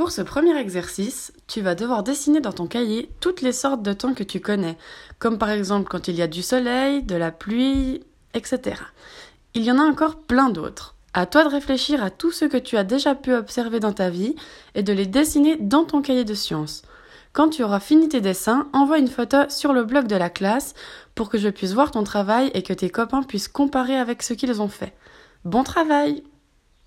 Pour ce premier exercice, tu vas devoir dessiner dans ton cahier toutes les sortes de temps que tu connais, comme par exemple quand il y a du soleil, de la pluie, etc. Il y en a encore plein d'autres. À toi de réfléchir à tout ce que tu as déjà pu observer dans ta vie et de les dessiner dans ton cahier de sciences. Quand tu auras fini tes dessins, envoie une photo sur le blog de la classe pour que je puisse voir ton travail et que tes copains puissent comparer avec ce qu'ils ont fait. Bon travail